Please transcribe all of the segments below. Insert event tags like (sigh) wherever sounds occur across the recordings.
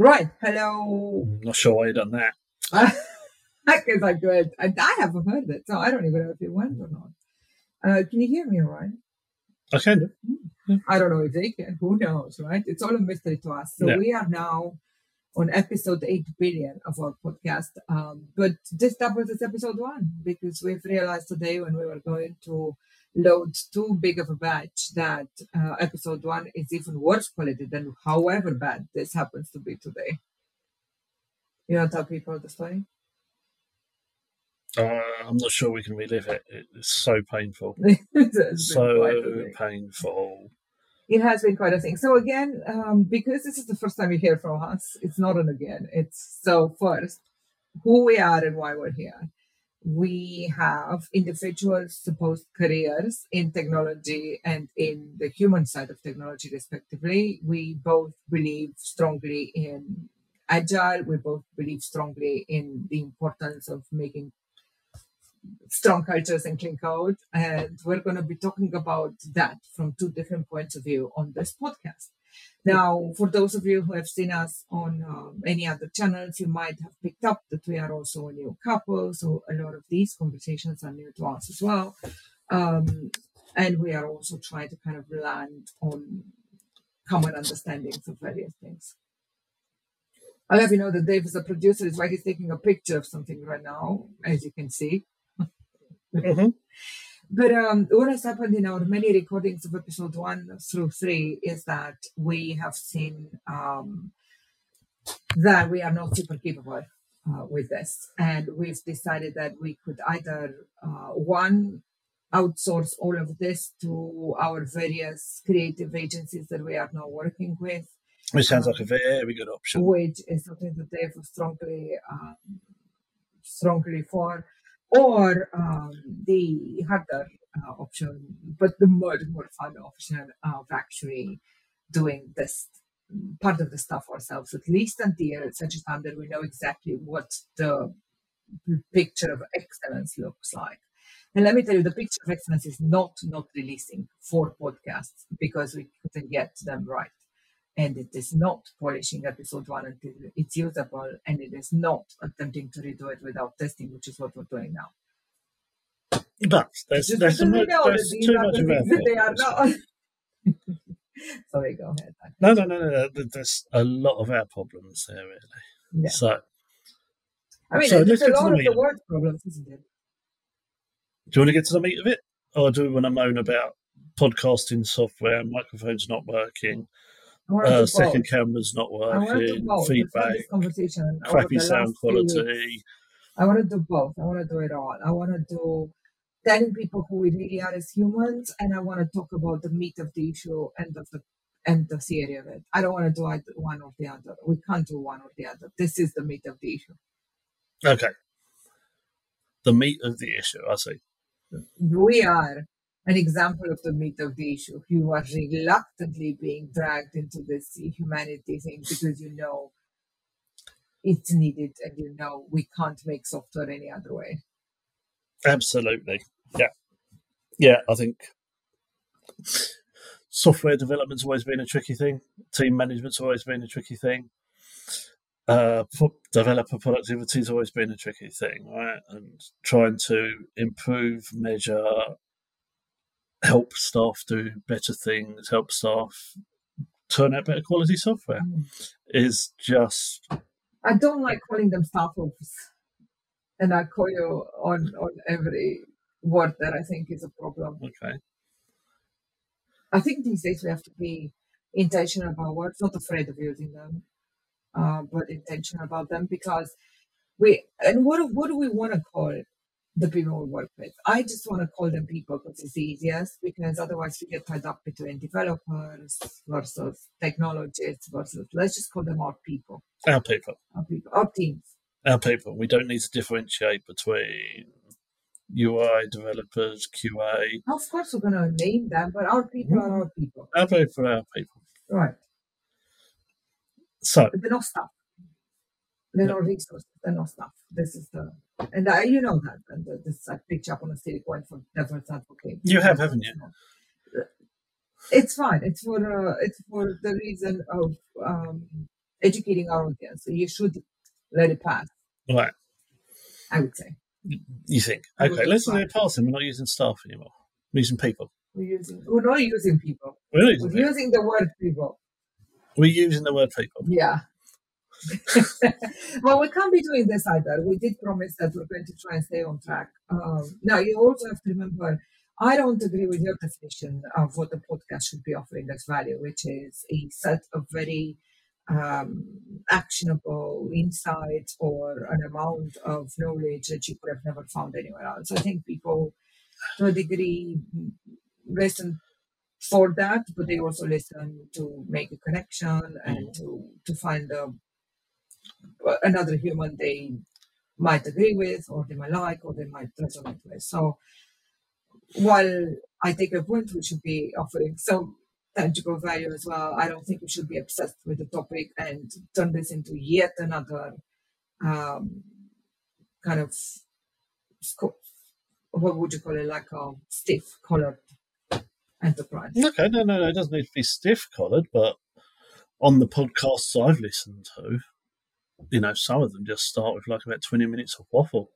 Right. Hello. I'm not sure why you done that. Because I could. I, I haven't heard of it, so I don't even know if it went or not. Uh, can you hear me all right? I can do. I don't know if they can. Who knows, right? It's all a mystery to us. So Yeah. we are now on episode 8 billion of our podcast. Um, but this doubles as episode one because we've realized today when we were going to load too big of a batch that uh, episode one is even worse quality than however bad this happens to be today. You want to tell people the story? Uh, I'm not sure we can relive it. It's so painful. (laughs) It's So painful. It has been quite a thing. So again, um, because this is the first time you hear from us, it's not an again. It's so first, who we are and why we're here. We have individuals supposed careers in technology and in the human side of technology, respectively. We both believe strongly in agile. We both believe strongly in the importance of making strong cultures and clean code. And we're going to be talking about that from two different points of view on this podcast. Now, for those of you who have seen us on um, any other channels, you might have picked up that we are also a new couple. So a lot of these conversations are new to us as well. Um, and we are also trying to kind of land on common understandings of various things. I'll have you know that Dave is a producer, is why he's taking a picture of something right now, as you can see. Mhm. (laughs) But um, what has happened in our many recordings of episode one through three is that we have seen um, that we are not super capable uh, with this. And we've decided that we could either, uh, one, outsource all of this to our various creative agencies that we are now working with, Which sounds like a very good option. which is something that they have strongly um, strongly for, or um, the harder uh, option, but the much more fun option of actually doing this part of the stuff ourselves, at least until such a time that we know exactly what the picture of excellence looks like. And let me tell you, the picture of excellence is not not releasing four podcasts because we couldn't get them right and it is not polishing episode one until it's usable, and it is not attempting to redo it without testing, which is what we're doing now. But there's, Just there's, because a we mo- know that there's too much of our that they are (laughs) not. (laughs) Sorry, go ahead. No, no, no, no, no. There's a lot of our problems there, really. Yeah. So, I mean, So it's a lot of the word problems, isn't it? do you want to get to the meat of it? Or do we want to moan about podcasting software, microphones not working, I want to uh, second cameras not I want to do working. Feedback, crappy sound last few weeks. quality? I want to do both. I want to do it all. I want to do telling people who we really are as humans, and I want to talk about the meat of the issue and of the and the theory of it. I don't want to do either one or the other. We can't do one or the other. This is the meat of the issue. Okay. The meat of the issue, I see. We are an example of the meat of the issue. You are reluctantly being dragged into this humanity thing because you know it's needed and you know we can't make software any other way. Absolutely. Yeah. Yeah, I think software development's always been a tricky thing. Team management's always been a tricky thing. Uh, developer productivity's always been a tricky thing, right? And trying to improve, measure, help staff do better things, help staff turn out better quality software is just I don't like calling them staff. And I call you on, on every word that I think is a problem. okay. I think these days we have to be intentional about words, not afraid of using them, uh, but intentional about them because we, and what, do- what do we want to call the people we work with? I just want to call them people because it's easiest because otherwise we get tied up between developers versus technologists versus, let's just call them our people, Our people. our people, our teams. our people. We don't need to differentiate between UI developers, QA. Of course, we're going to name them, but our people Mm-hmm. are our people. Our people are our people. Right. So, But they're not stuff. They're not resources. They're not stuff. This is the, and I, you know that. And this I picked up on a silly point for devil's advocate. You have, haven't you? It's fine. It's for uh, it's for the reason of um, educating our audience. So you should let it pass. Right. I would say. You think? Okay, let's let it pass. And we're not using staff anymore. We're using people. We're using. We're not using people. We're, using, we're using the word people. We're using the word people. Yeah. (laughs) well, we can't be doing this either. We did promise that we're going to try and stay on track. Um, now, you also have to remember, I don't agree with your definition of what the podcast should be offering as value, which is a set of very um, actionable insights or an amount of knowledge that you could have never found anywhere else. I think people, to a degree, listen for that, but they also listen to make a connection and mm. to to find a, another human they might agree with, or they might like, or they might resonate with. So, while I take a point, we should be offering some tangible value as well. I don't think we should be obsessed with the topic and turn this into yet another um, kind of what would you call it, like a stiff collared enterprise. Okay, no, no, no, it doesn't need to be stiff collared, but on the podcasts I've listened to, you know, some of them just start with like about 20 minutes of waffle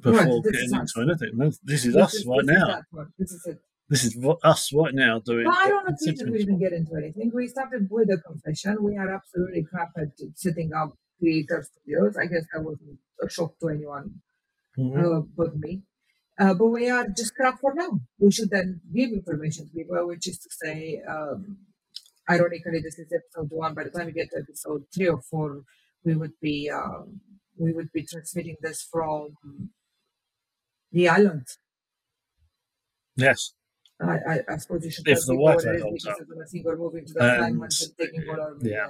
before right, getting into anything. No, this is this us is, right this now. Is this is it. This is us right now doing. But I don't think that we even get into anything. We started with a confession. We are absolutely crap at setting up creator studios. I guess that wasn't a shock to anyone mm-hmm. uh, but me. Uh, but we are just crap for now. We should then give information to people, which is to say, um, ironically, this is episode one. By the time we get to episode three or four, we would be um, we would be transmitting this from the island. Yes. I, I, I suppose you should. If the Wi-Fi holds up. Moving to the and, and taking all our yeah.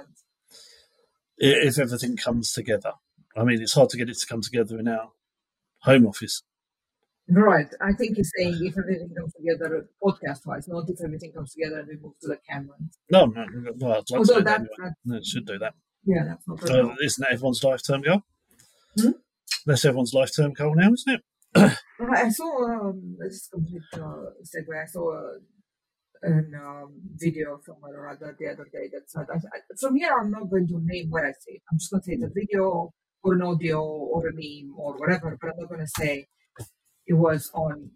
If everything comes together, I mean, it's hard to get it to come together in our home office. Right. I think he's saying if everything comes together podcast wise, not if everything comes together and we move to the camera. No, no, well, I'd Although that, anyway. no, it should do that. Yeah, that's not uh, Isn't that everyone's lifetime goal? Hmm? That's everyone's lifetime goal now, isn't it? I saw, um, just complete uh, segue, I saw a, a um, video somewhere or other the other day that said, I, I, from here I'm not going to name what I say. I'm just going to say the video or an audio or a meme or whatever, but I'm not going to say it was on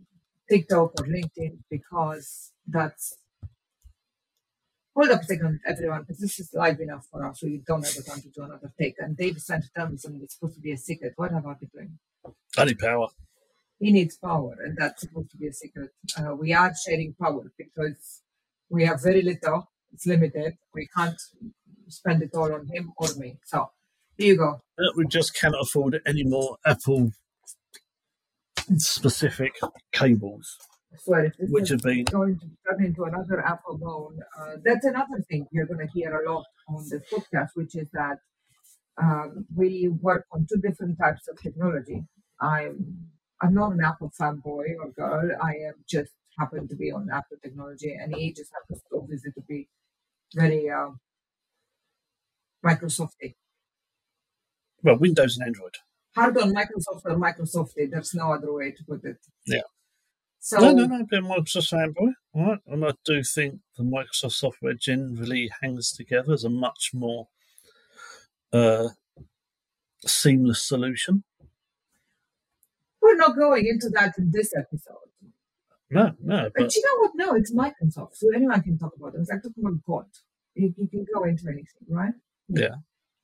TikTok or LinkedIn because that's hold up a second, everyone, because this is live enough for us, so you don't have the time to do another take. And Dave is trying to tell me something that's supposed to be a secret. What have I been doing? I need power. He needs power, and that's supposed to be a secret. Uh, we are sharing power because we have very little. It's limited. We can't spend it all on him or me. So here you go. We just cannot afford any more Apple specific cables. which have been going to turn into another Apple bone. Uh, that's another thing you're going to hear a lot on this podcast, which is that um, we work on two different types of technology. I'm I'm not an Apple fanboy or girl. I am just happen to be on Apple technology, and he just happens to obviously to be very uh, Microsofty. Well, Windows and Android hard on Microsoft or Microsoft. There's no other way to put it. Yeah. So, no, no, no, a Microsoft fanboy. Right. And I do think the Microsoft software generally hangs together as a much more uh, seamless solution. We're not going into that in this episode. No, no. But, but you know what? No, it's Microsoft. So anyone can talk about it. It's like talking about God. You, you can go into anything, right? Yeah.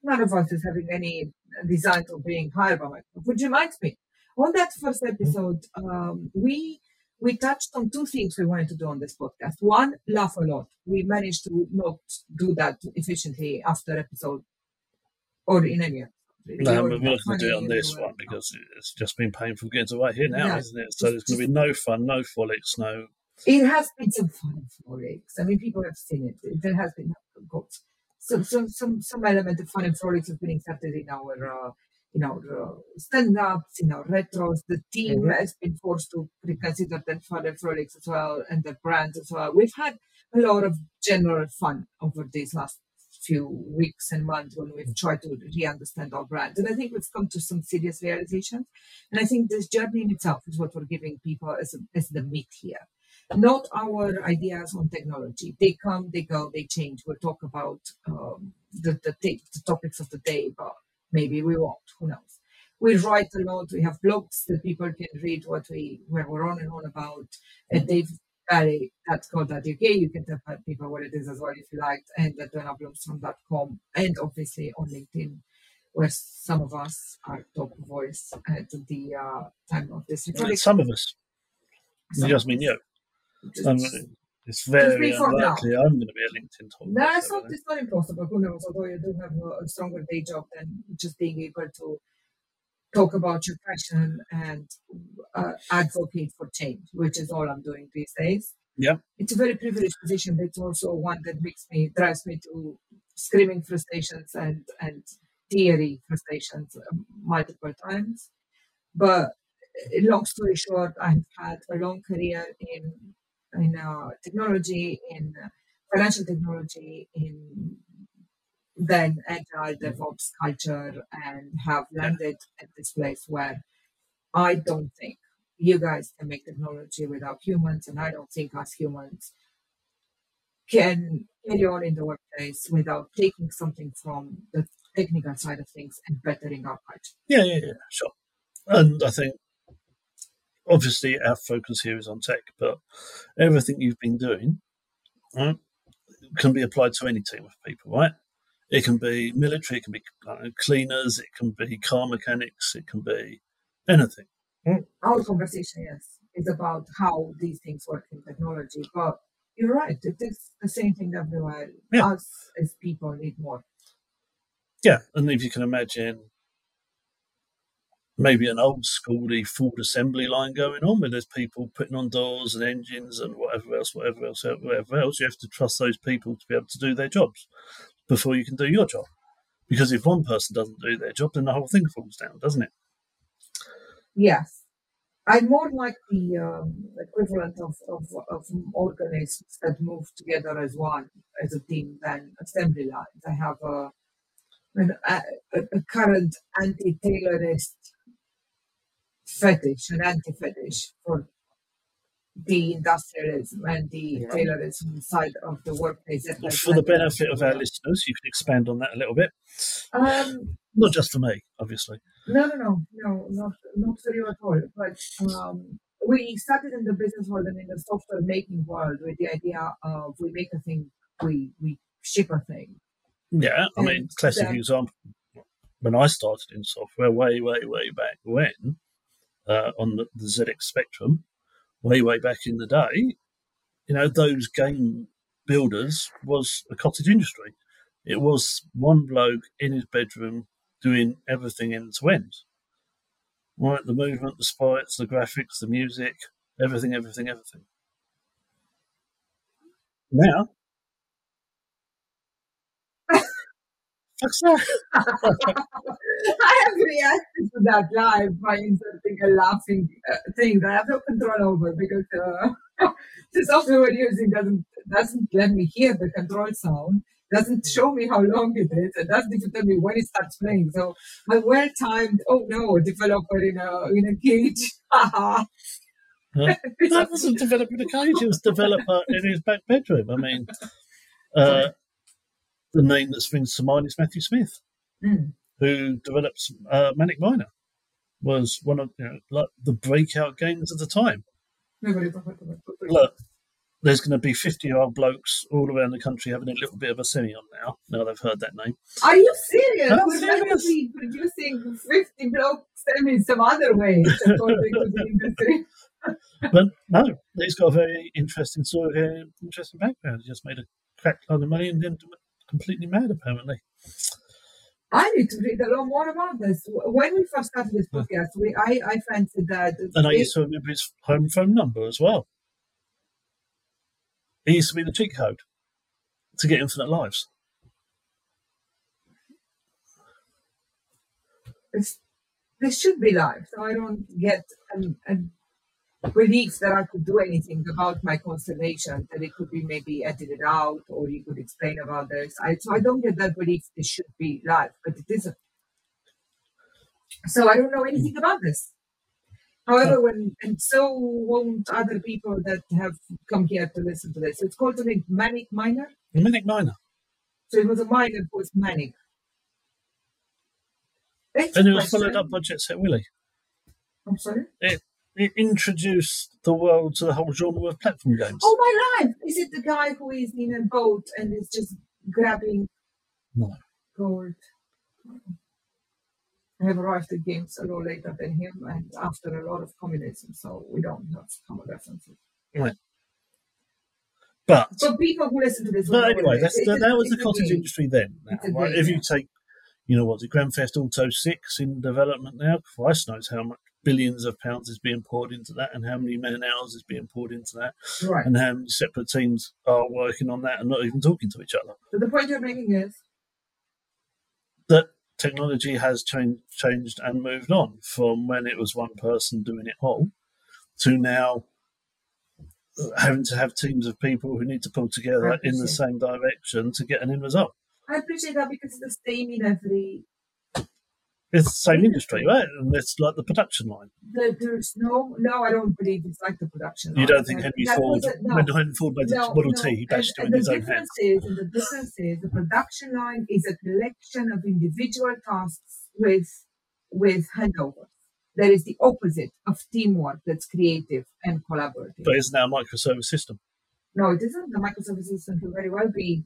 None of us is having any design of being hired by Microsoft, which reminds me, on that first episode, um, we we touched on two things we wanted to do on this podcast. One, laugh a lot. We managed to not do that efficiently after episode or in any no, we're going to do it on this one because it's just been painful getting to right here now, yeah. isn't it? So there's going to be no fun, no frolics, no. It has been some fun frolics. I mean, people have seen it. There has been some some some some element of fun and frolics have been inserted in our uh, in our uh, stand-ups, in our retros. The team mm-hmm. has been forced to reconsider that fun and frolics as well, and the brands as well. We've had a lot of general fun over these last few weeks and months when we've tried to re-understand our brand. And I think we've come to some serious realizations. And I think this journey in itself is what we're giving people as, a, as the meat here not our ideas on technology. They come, they go, they change. We'll talk about um, the, the, the topics of the day, but maybe we won't. Who knows? We write a lot. We have blogs that people can read what we where we're on and on about. And Dave Barry, that's called that UK. You can tell people what it is as well if you like, and at donnablomstrom.com, and obviously on LinkedIn, where some of us are top voice at the uh, time of this recording. Some of us. Some just mean you. It's very unlikely. I'm going to be a LinkedIn top. No, it's not, it's not impossible. Who knows? Although you do have a, stronger day job than just being able to talk about your passion and uh, advocate for change, which is all I'm doing these days. Yeah, it's a very privileged position, but it's also one that makes me drives me to screaming frustrations and and teary frustrations um, multiple times. But uh, long story short, I've had a long career in in uh, technology, in financial technology, in then agile DevOps culture and have landed at this place where I don't think you guys can make technology without humans, and I don't think us humans can carry on in the workplace without taking something from the technical side of things and bettering our culture. Yeah, yeah, yeah, sure. And I think obviously our focus here is on tech, but everything you've been doing right, can be applied to any team of people, right? It can be military, it can be uh, cleaners, it can be car mechanics, it can be anything. Mm. Our conversation, yes, is about how these things work in technology. But you're right, it is the same thing everywhere. Yeah. Us as people need more. Yeah, and if you can imagine maybe an old schooly Ford assembly line going on where there's people putting on doors and engines and whatever else, whatever else, whatever else. You have to trust those people to be able to do their jobs before you can do your job. Because if one person doesn't do their job, then the whole thing falls down, doesn't it? Yes. I'm more like the um, equivalent of, of, of organisms that move together as one, as a team, than assembly lines. I have a, a, a current anti-Taylorist fetish, an anti-fetish for the industrialism and the yeah. Taylorism side of the workplace. For the benefit of our listeners, you can expand on that a little bit. Um, not just for me, obviously. No, no, no, no, not not for you at all. But um, we started in the business world and in the software making world with the idea of we make a thing, we we ship a thing. Yeah, I and mean, classic then, example. When I started in software, way, way, way back when, uh, on the, the ZX Spectrum, way, way back in the day, you know, those game builders was a cottage industry. It was one bloke in his bedroom doing everything end to end. Right, the movement, the sprites, the graphics, the music, everything, everything, everything. Now, (laughs) I have reacted to that live by inserting a laughing uh, thing that I have no control over because uh, (laughs) the software we're using doesn't doesn't let me hear the control sound, doesn't show me how long it is, and doesn't even tell me when it starts playing. So my well timed, oh no, developer in a in a cage. Huh? (laughs) that wasn't developer in a cage; it was developer in his back bedroom. I mean, uh, the name that springs to mind is Matthew Smith, mm. who developed uh, Manic Miner, was one of you know, like the breakout games at the time. Look, there's going to be 50 year old blokes all around the country having a little bit of a semi on now. Now they've heard that name. Are you serious? I'm We're serious. (laughs) going to be producing 50 blokes (laughs) semis some other way, but no, he's got a very interesting story, very interesting background. He just made a crack load of money and then completely mad, apparently. I need to read a lot more about this. When we first started this podcast, we I, I fancied that. And I used to remember his home phone number as well. It used to be the cheat code to get infinite lives. It's, this should be live, so I don't get an, an belief that I could do anything about my consternation, that it could be maybe edited out or you could explain about this. I, so I don't get that belief it should be live, but it isn't. So I don't know anything mm. about this. However, when and so won't other people that have come here to listen to this. It's called the Manic Miner. Manic Miner. So it was a minor who was manic. It's And it was followed up by Jet Set Willy. I'm sorry. It introduced the world to the whole genre of platform games. Oh my life! Is it the guy who is in a boat and is just grabbing No. gold? I have arrived at games a lot later than him and after a lot of communism, so we don't have common references. But But people who listen to this, But anyway, that's, that, that was the cottage game. industry then. Now, right? game, If you yeah. take, you know what, the Grand Theft Auto 6 in development now, Christ knows how much billions of pounds is being poured into that and how many man hours is being poured into that Right. and how many separate teams are working on that and not even talking to each other. So the point you're making is That technology has changed, changed and moved on from when it was one person doing it all to now having to have teams of people who need to pull together in the same direction to get an end result. I appreciate that because it's the same in every. It's the same industry, right? And it's like the production line. There, there's no, no, I don't believe it's like the production. You don't think Henry Ford, no. when Henry Ford made the No, Model no. T, he bashed and, it in his the own hands. is, and the difference is, the production line is a collection of individual tasks with with handovers. That is the opposite of teamwork that's creative and collaborative. But isn't now a microservice system. no, it isn't. The microservice system can very well be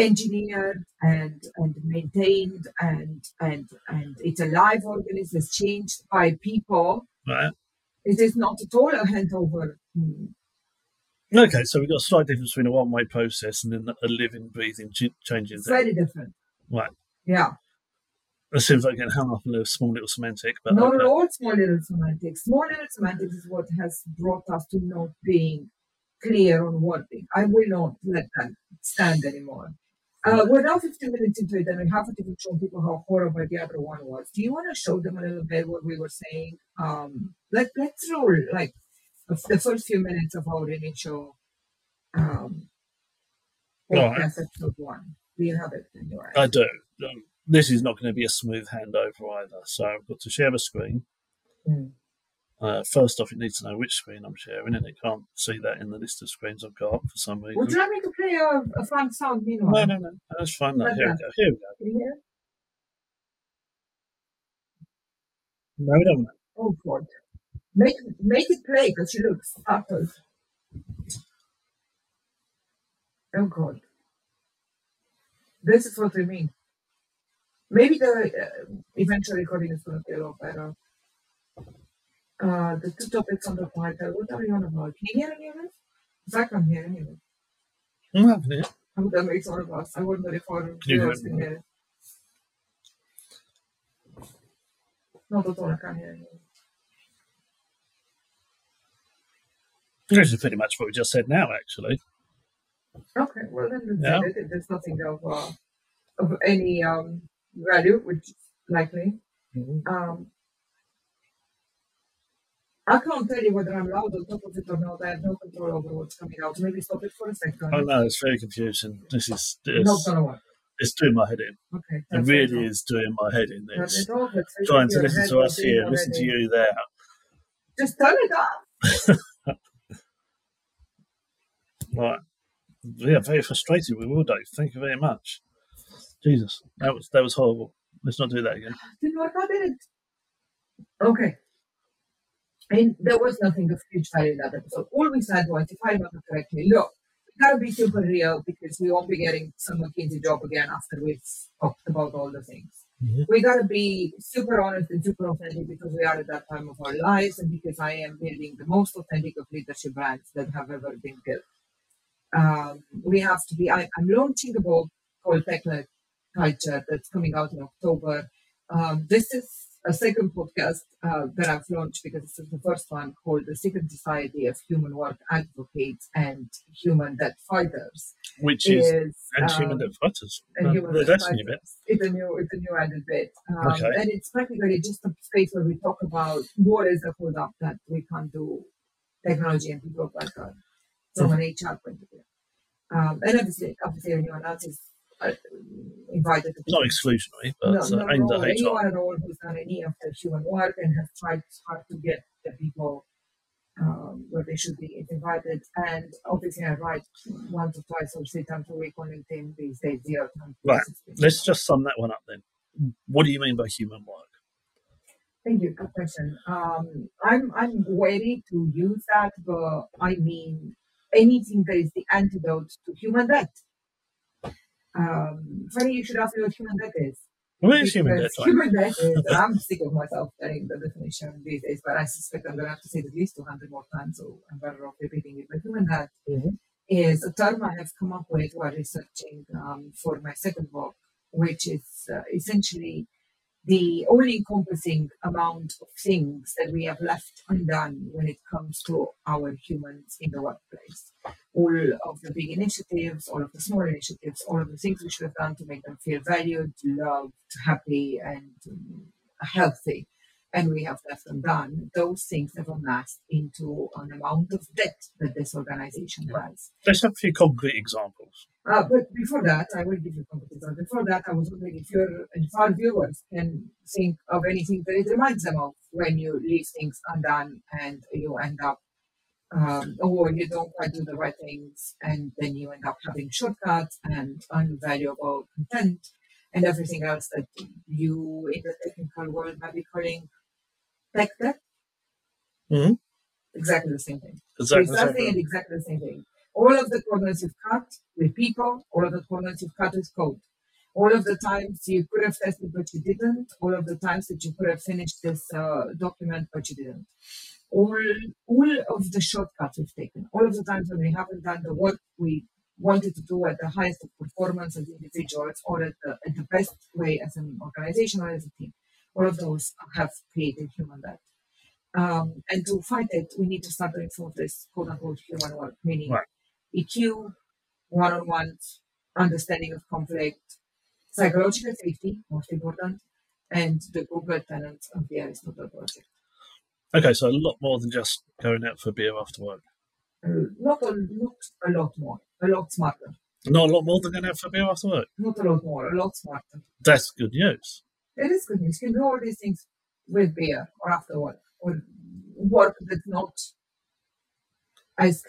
engineered and and maintained and and and it's a live organism. It's changed by people. Right. It is not at all a handover. mm, Okay, so we've got a slight difference between a one way process and then a living, breathing, ch- changing It's thing. very different. Right. Yeah. It seems like getting hung up in a small little semantic, but Not at all small little semantics. Small little semantics is what has brought us to not being clear on thing. I will not let that stand anymore. Uh, we're now 15 minutes into it, and we haven't even shown people how horrible the other one was. Do you want to show them a little bit what we were saying? Um, let, let's roll like the first few minutes of our initial um, podcast episode one. Do you have it in your I do. Um, this is not going to be a smooth handover either. So I've got to share a screen. Mm. Uh, first off, it needs to know which screen I'm sharing, and it can't see that in the list of screens I've got for some reason. Would you like me to play a, a fun sound meanwhile? No, no, no. That's fine. No, Like here we go. Here we go. No, we don't. Oh God. Make make it play because she looks startled. Oh God. This is what we mean. Maybe the uh, eventual recording is going to be a lot better. Uh, the two topics on the title. What are you on about? Can you hear any of it? Because I can't hear any of I. I that makes all of us. I wonder if our Can you hear viewers can hear it. Not at all. I can't hear any. This is pretty much what we just said now, actually. Okay, well then that's Yeah. it. There's nothing of uh, of any um, value, which is likely. Um, I can't tell you whether I'm loud on top of it or not. I have no control over what's coming out. Maybe stop it for a second. Oh no, it's very confusing. This is Not it's, gonna work. it's doing my head in. Okay. It really is doing my head in. This. Trying to listen to us here, listen to you there. Just turn it off. (laughs) Right. Yeah, very frustrated with Will Dave. Thank you very much. Jesus, that was that was horrible. Let's not do that again. (gasps) Didn't work out, did it? Okay. And there was nothing of huge value in that episode. All we said was, if I remember correctly, look, we gotta be super real because we won't be getting some McKinsey job again after we've talked about all the things. Mhm. We gotta be super honest and super authentic because we are at that time of our lives and because I am building the most authentic of leadership brands that have ever been built. Um, we have to be, I, I'm launching a book called Tech-led Culture that's coming out in October. Um, this is a second podcast uh, that I've launched because this is the first one called The Secret Society of Human Work Advocates and Human Debt Fighters. Which is is and human um, debt fighters. and human that's debt new bit. It's a new, it's a new added bit, um, Okay. and it's practically just a space where we talk about what is the hold up that we can't do technology and people better from an HR point of view. Um, and obviously, obviously, anyone else is uh, invited to Not exclusionary, but no, uh, no, aimed no, at anyone at all who's done any of the human work and has tried hard to get the people um, where they should be invited. And obviously, I write once or twice or three times a week on LinkedIn these days, zero. Right. Let's just sum that one up then. What do you mean by human work? Thank you. Good question. Um, I'm I'm ready to use that, but I mean anything that is the antidote to human debt. Um, funny you should ask me what human debt is. What is human debt? Human debt is, I'm sick of myself telling the definition these days, but I suspect I'm going to have to say it at least 200 more times, so I'm better off repeating it. But human debt Mhm. is a term I have come up with while researching um, for my second book, which is uh, essentially the all encompassing amount of things that we have left undone when it comes to our humans in the workplace. All of the big initiatives, all of the small initiatives, all of the things we should have done to make them feel valued, loved, happy, and um, healthy. And we have left undone. Those things have amassed into an amount of debt that this organization has. Let's have a few concrete examples. Uh, but before that, I will give you competence. Before that, I was wondering if your if our viewers can think of anything that it reminds them of when you leave things undone and you end up, um, or you don't quite do the right things, and then you end up having shortcuts and unvaluable content and everything else that you in the technical world might be calling tech debt. Mhm. Exactly the same thing. Exactly. the same thing. exactly the same thing. All of the corners you've cut with people, all of the corners you've cut with code. All of the times you could have tested but you didn't. All of the times that you could have finished this uh, document but you didn't. All, all of the shortcuts we've taken. All of the times when we haven't done the work we wanted to do at the highest performance as individuals or at the, at the best way as an organization or as a team. All of those have created human debt. Um, and to fight it, we need to start doing some of this quote unquote human work, meaning Right. EQ, one on one understanding of conflict, psychological safety, most important, and the Google tenants of the Aristotle project. Okay, so a lot more than just going out for beer after work. Uh, not a lot, a lot more, a lot smarter. Not a lot more than going out for beer after work. Not a lot more, a lot smarter. That's good news. It is good news. You can do all these things with beer or after work, or work that's not as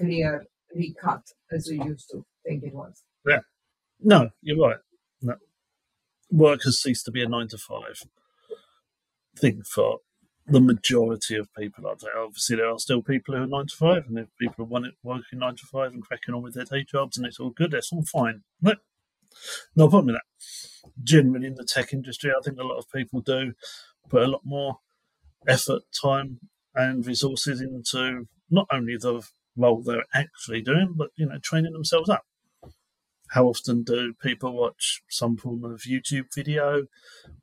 clearly cut as we used to think it was. Yeah. No, you're right. No. Work has ceased to be a nine to five thing for the majority of people. I'd say. Obviously, there are still people who are nine to five, and if people want working nine to five and cracking on with their day jobs, and it's all good, that's all fine. No, no problem with that. Generally, in the tech industry, I think a lot of people do put a lot more effort, time, and resources into not only the role they're actually doing, but you know, training themselves up how often do people watch some form of YouTube video,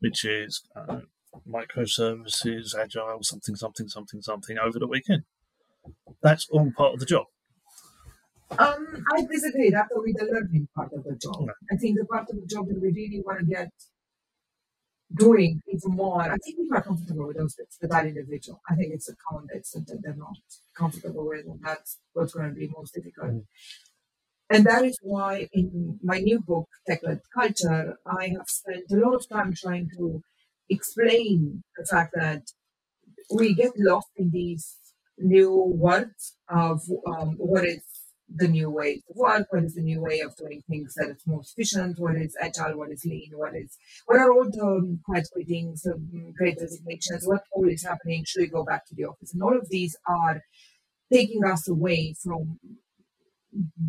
which is uh, microservices, agile, something, something, something, something over the weekend? That's all part of the job. Um, I disagree. That's only the learning part of the job. No. I think the part of the job that we really want to get doing even more. I think people are comfortable with those bits, that individual. I think it's a common bits that that they're not comfortable with, and that's what's going to be most difficult. Mm. And that is why in my new book, Tech-led Culture, I have spent a lot of time trying to explain the fact that we get lost in these new words of um, what is the new way to work, what is the new way of doing things that is most efficient, what is agile, what is lean, what is what are all the um, quiet quittings, um, great resignations, what all is happening, should we go back to the office? And all of these are taking us away from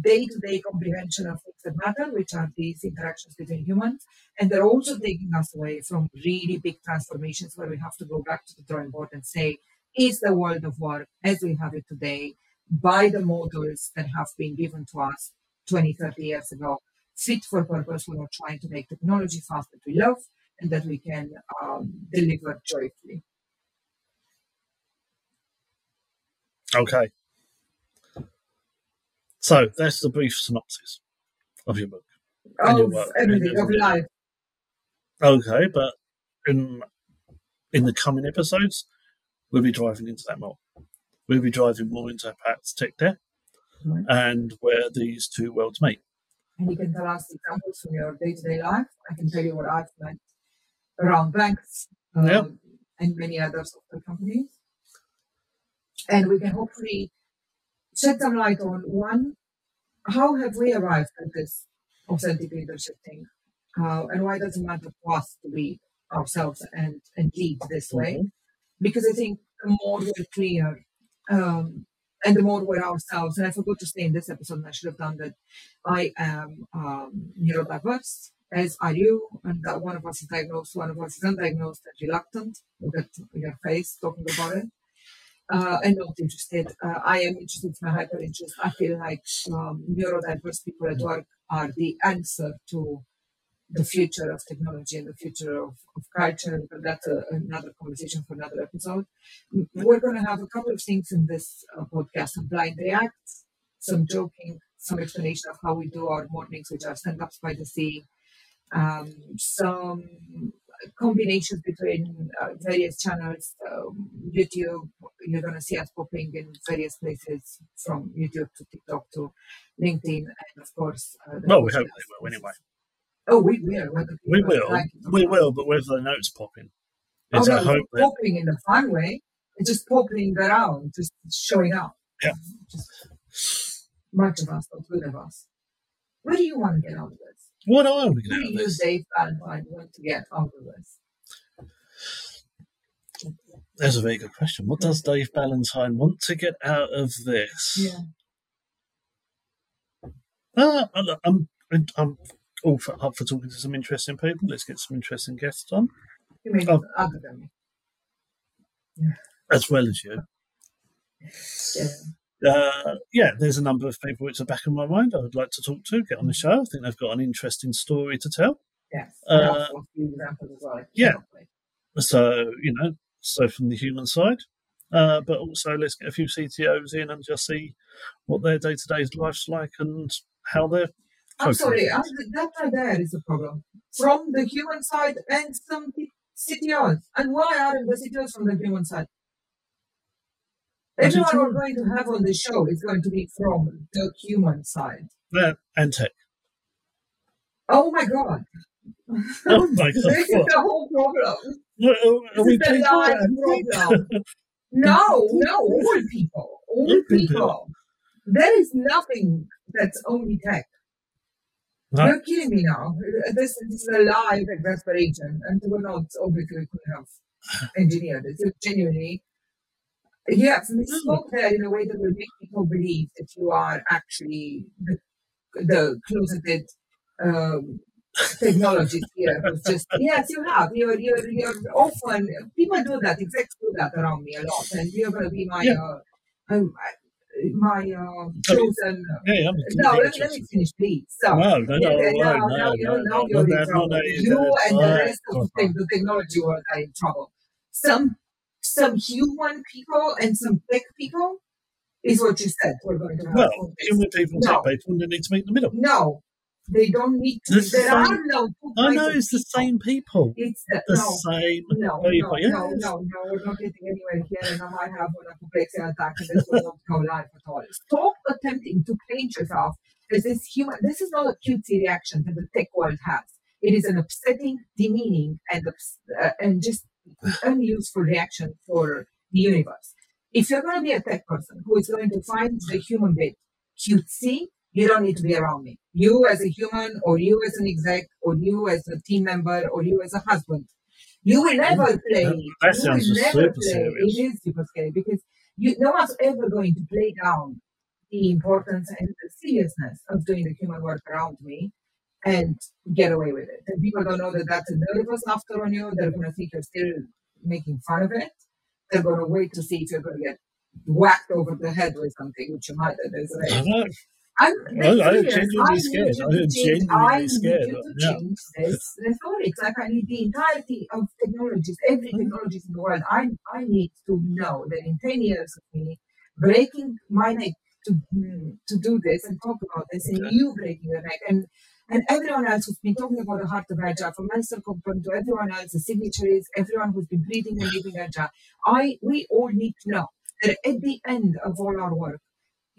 day-to-day comprehension of things that matter, which are these interactions between humans, and they're also taking us away from really big transformations where we have to go back to the drawing board and say, is the world of work as we have it today, by the models that have been given to us 20, 30 years ago, fit for purpose when we're trying to make technology fast that we love and that we can um, deliver joyfully. Okay. So that's the brief synopsis of your book. Your Of work. everything, of life. Okay, but in in the coming episodes, we'll be driving into that more. We'll be driving more into Pat's tech debt Right. and where these two worlds meet. And you can tell us examples from your day-to-day life. I can tell you what I've met around banks um, Yeah. and many other software companies. and we can hopefully shed some light on one, how have we arrived at this authentic leadership thing? Uh, and why does it matter for us to be ourselves and, and lead this way? Mhm. Because I think the more we're clear um, and the more we're ourselves, and I forgot to say in this episode, and I should have done that, I am um, neurodiverse, as are you, and that one of us is diagnosed, one of us is undiagnosed and reluctant. Look at your face talking about it. Uh, and not interested. Uh, I am interested in my hyper interest. I feel like um, neurodiverse people at work are the answer to the future of technology and the future of, of culture. But that's a, another conversation for another episode. We're going to have a couple of things in this uh, podcast some blind reacts, some joking, some explanation of how we do our mornings, which are stand ups by the sea, um, some combinations between uh, various channels. Um, YouTube, you're going to see us popping in various places from YouTube to TikTok to LinkedIn, and of course, uh, Well, we hope they will anyway. Oh, we will. We will. like We will, but whether the notes popping. Oh, no, it's hope that popping in a fun way. It's just popping around, just showing up. Yeah. Just much of us, not good of us. What do you want to get out of this? what do I want to What get do out of this? you, this? Dave Valentine, want to get out of this? That's a very good question. What does Dave Ballantyne want to get out of this? Yeah. Uh, I'm, I'm, I'm all for, up for talking to some interesting people. Let's get some interesting guests on, You mean other than me? Yeah. as well as you. Yeah. Uh, yeah, there's a number of people which are back in my mind I would like to talk to, get on the show. I think they've got an interesting story to tell. Yes. Uh, I have a few examples as well. Yeah. So, you know, so from the human side, uh, but also let's get a few CTOs in and just see what their day to day life's like and how they're. I'm sorry, I, that right there is a problem. From the human side and some CTOs. And why aren't the CTOs from the human side? Everyone we're going to have on the show is going to be from the human side. Yeah, and tech. Oh my god. Oh (laughs) my God, this is the whole problem. What, are, are This we is the live problem. (laughs) No, no, all people. All people. There is nothing that's only tech. No. You're kidding me now. This, this is a live exasperation, and we're not obviously could have engineered it. It's genuinely, yes, we spoke there in a way that will make people believe that you are actually the, the closeted um, technologist here. Just yes, you have. You're you're you're often people do that. Execs do that around me a lot, and you're going to be my Yeah. uh, um, my uh, chosen. Yeah, I'm No, let me, let me finish, please. So, No, no, no, yeah, no, no, no, no, no, you're in trouble. You and the rest of the, the technology world are in trouble. Some some human people and some tech people is what you said. We're going to have. Well, human people, No. tech people, and they need to meet in the middle. No, they don't need to. The there same- are no two I know it's the same people. It's the, The no. same No, people. no, yes. no, no, no, we're not getting anywhere here, and I might have an apoplexia attack, and this will not go live at all. Stop attempting to paint yourself as this human. This is not a cutesy reaction that the tech world has. It is an upsetting, demeaning, and ups- uh, and just unuseful reaction for the universe. If you're going to be a tech person who is going to find the human bit cutesy, you don't need to be around me. You as a human, or you as an exec, or you as a team member, or you as a husband. You will never play. That- that you will never super play. serious. It is super scary because you, no one's ever going to play down the importance and the seriousness of doing the human work around me and get away with it. And people don't know that that's a nervous laughter on you. They're going to think you're still making fun of it. They're going to wait to see if you're going to get whacked over the head with something, which you might. There's I. I'm, I- I'm serious. genuinely I scared. To change- genuinely I need scared. you to Yeah. change this rhetoric. Like I need the entirety of technologies, every Mhm. technologies in the world. I I need to know that in ten years of me breaking my neck to mm, to do this and talk about this, and you breaking your neck, and and everyone else who's been talking about the heart of agile, from Alistair Cockburn to everyone else, the signatories, everyone who's been breathing and living agile. I we all need to know that at the end of all our work,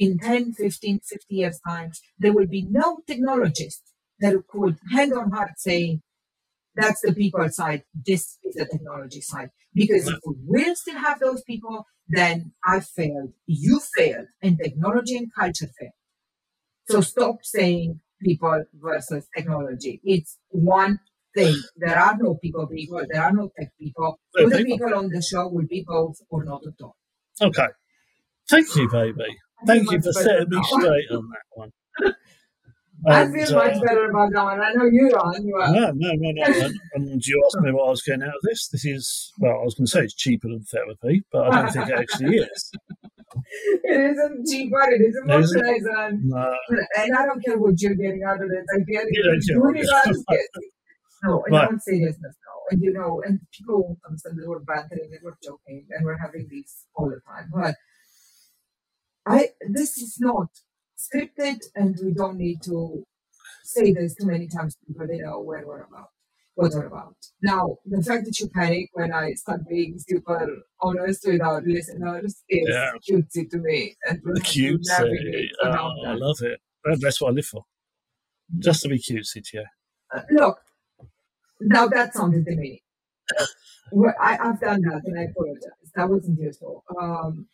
in 10, 15, 50 years' time, there will be no technologist that could hand on heart say, That's the people side. This is the technology side. Because if we will still have those people, then I failed, you failed, and technology and culture failed. So stop saying people versus technology. It's one thing. There are no people people, there are no tech people. All the people on the show will be both or not at all. Okay. Thank you, baby. Thank you for setting me straight (laughs) on that one. I feel much uh, better about that one. I know you don't. But No, no, no, no. And, and you asked me what I was getting out of this. This is, well, I was going to say it's cheaper than therapy, but I don't think it actually is. (laughs) it isn't cheaper, it isn't No, more isn't pleasant. No, And I don't care what you're getting out of it. I get it. You don't care what You you're- guys (laughs) get it. No, in Right. all seriousness, no. And you know, and people won't understand that we're bantering and we're joking and we're having these all the time. But I this is not scripted and we don't need to say this too many times because they know where we're about. What we're about. Now, the fact that you panic when I start being super honest with our listeners is Yeah. cutesy to me. And cutesy. Oh, I love it. That's what I live for. Just to be cutesy to you. Uh, look, now that sounded demeaning. (laughs) Well, I, I've done that and I apologize. That wasn't useful. Um,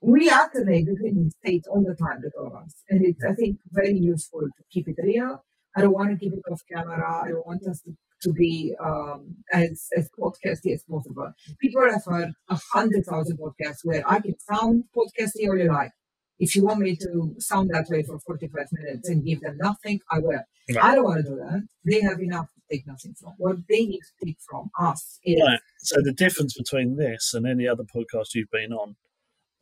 we alternate between these states all the time, the two of us. And it's, I think, very useful to keep it real. I don't want to keep it off camera. I don't want us to, to be um, as, as podcasty as possible. People have heard a hundred thousand podcasts where I can sound podcasty all you like. If you want me to sound that way for 45 minutes and give them nothing, I will. Right. I don't want to do that. They have enough to take nothing from. What they need to take from us is Right. So the difference between this and any other podcast you've been on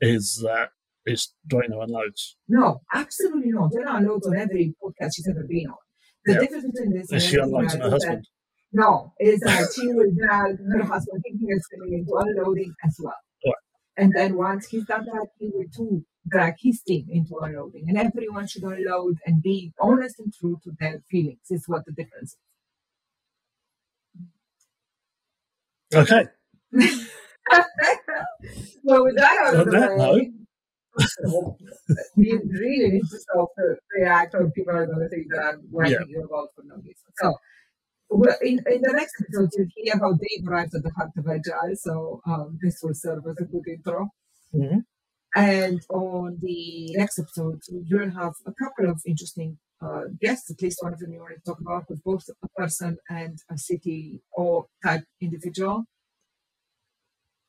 is that it's Dwayne unloads. no, absolutely not. There are loads on every podcast she's ever been on. The Yeah. difference between this Is she unloads on her is that- No, is that she will drag her husband thinking it's coming into unloading as well. Right. And then once he's done that, he will too drag his team into unloading. And everyone should unload and be honest and true to their feelings is what the difference Okay. (laughs) well, with that out (laughs) of the way, we really need to stop the react or people are going to think that I'm writing you about for no reason. So, well, in, in the next episode, you'll hear how Dave arrived at the heart of Agile. So, um, this will serve as a good intro. Mhm. And on the next episode, you'll have a couple of interesting uh, guests, at least one of them you want to talk about, with both a person and a city or type individual.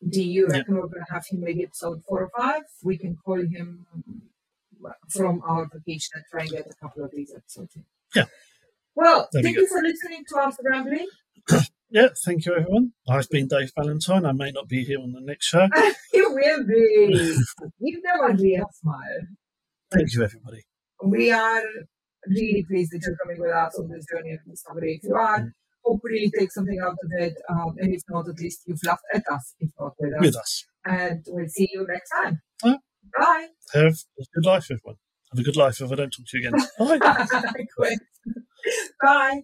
Do you Yeah. reckon we're going to have him maybe episode four or five? We can call him from our vacation and try and get a couple of these episodes in. Yeah. Well, thank you for listening to us rambling. (clears throat) Yeah, thank you, everyone. I've been Dave Valentine. I may not be here on the next show. (laughs) you will be. (laughs) A real smile. Thank you, everybody. we are really pleased that you're coming with us on this journey of discovery. If you are, mm. Hopefully you take something out of it. Um, and if not, at least you've laughed at us, if not with us. With us. And we'll see you next time. Yeah. Bye. Have a good life, everyone. Have a good life if I don't talk to you again. Bye. (laughs) Bye.